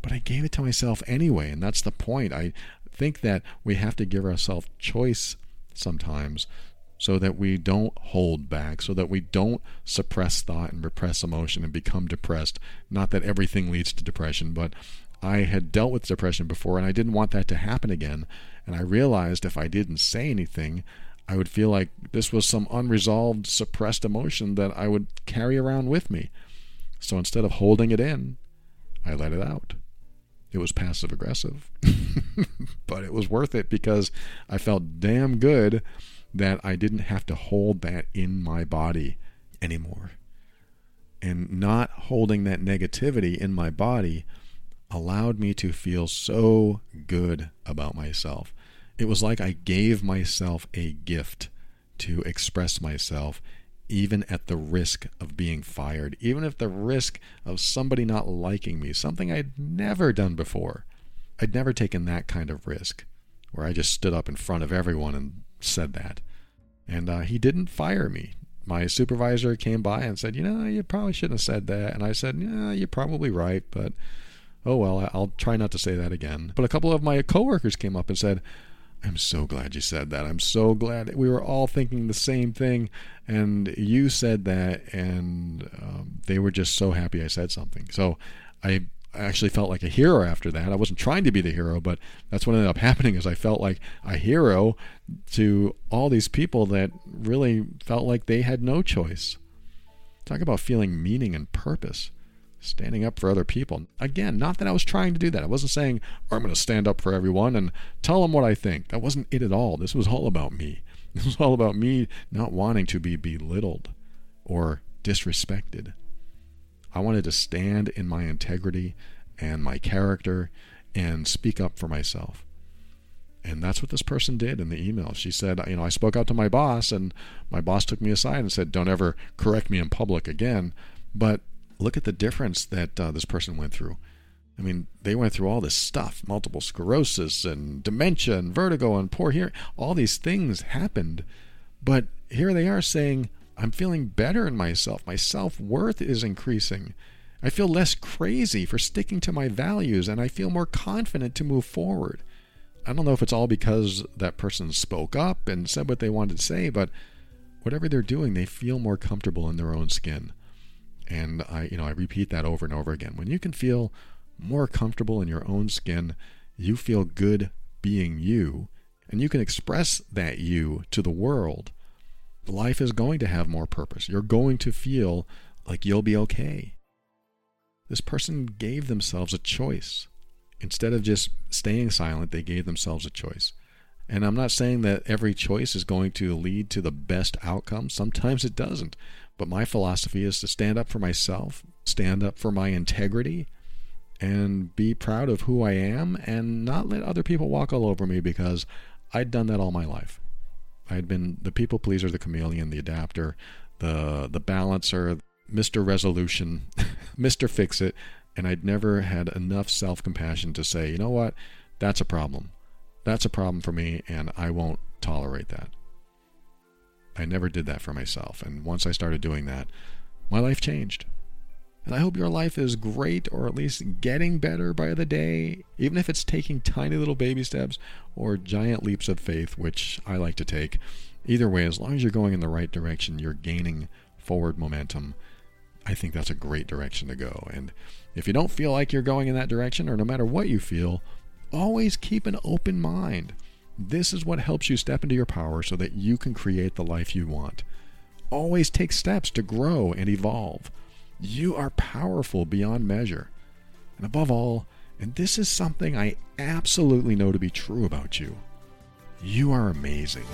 But I gave it to myself anyway, and that's the point. I think that we have to give ourselves choice sometimes so that we don't hold back, so that we don't suppress thought and repress emotion and become depressed. Not that everything leads to depression, but I had dealt with depression before and I didn't want that to happen again. And I realized if I didn't say anything, I would feel like this was some unresolved, suppressed emotion that I would carry around with me. So instead of holding it in, I let it out. It was passive aggressive, but it was worth it because I felt damn good that I didn't have to hold that in my body anymore. And not holding that negativity in my body allowed me to feel so good about myself. It was like I gave myself a gift to express myself, even at the risk of being fired, even at the risk of somebody not liking me, something I'd never done before. I'd never taken that kind of risk where I just stood up in front of everyone and said that. And uh, he didn't fire me. My supervisor came by and said, You know, you probably shouldn't have said that. And I said, Yeah, you're probably right, but oh well, I'll try not to say that again. But a couple of my coworkers came up and said, I'm so glad you said that. I'm so glad we were all thinking the same thing, and you said that, and um, they were just so happy I said something. So I actually felt like a hero after that. I wasn't trying to be the hero, but that's what ended up happening is I felt like a hero to all these people that really felt like they had no choice. Talk about feeling meaning and purpose. Standing up for other people. Again, not that I was trying to do that. I wasn't saying, oh, I'm going to stand up for everyone and tell them what I think. That wasn't it at all. This was all about me. This was all about me not wanting to be belittled or disrespected. I wanted to stand in my integrity and my character and speak up for myself. And that's what this person did in the email. She said, you know, I spoke out to my boss and my boss took me aside and said, don't ever correct me in public again. But look at the difference that uh, this person went through. I mean, they went through all this stuff multiple sclerosis and dementia and vertigo and poor hearing. All these things happened. But here they are saying, I'm feeling better in myself. My self worth is increasing. I feel less crazy for sticking to my values and I feel more confident to move forward. I don't know if it's all because that person spoke up and said what they wanted to say, but whatever they're doing, they feel more comfortable in their own skin. And I, you know, I repeat that over and over again. When you can feel more comfortable in your own skin, you feel good being you, and you can express that you to the world life is going to have more purpose. You're going to feel like you'll be okay. This person gave themselves a choice. Instead of just staying silent, they gave themselves a choice. And I'm not saying that every choice is going to lead to the best outcome. Sometimes it doesn't. But my philosophy is to stand up for myself, stand up for my integrity, and be proud of who I am and not let other people walk all over me because I'd done that all my life. I had been the people pleaser, the chameleon, the adapter, the the balancer, Mr. Resolution, Mr. Fix It, and I'd never had enough self-compassion to say, you know what, that's a problem. That's a problem for me, and I won't tolerate that. I never did that for myself, and once I started doing that, my life changed. And I hope your life is great or at least getting better by the day, even if it's taking tiny little baby steps or giant leaps of faith, which I like to take. Either way, as long as you're going in the right direction, you're gaining forward momentum. I think that's a great direction to go. And if you don't feel like you're going in that direction, or no matter what you feel, always keep an open mind. This is what helps you step into your power so that you can create the life you want. Always take steps to grow and evolve. You are powerful beyond measure. And above all, And this is something I absolutely know to be true about you. You are amazing.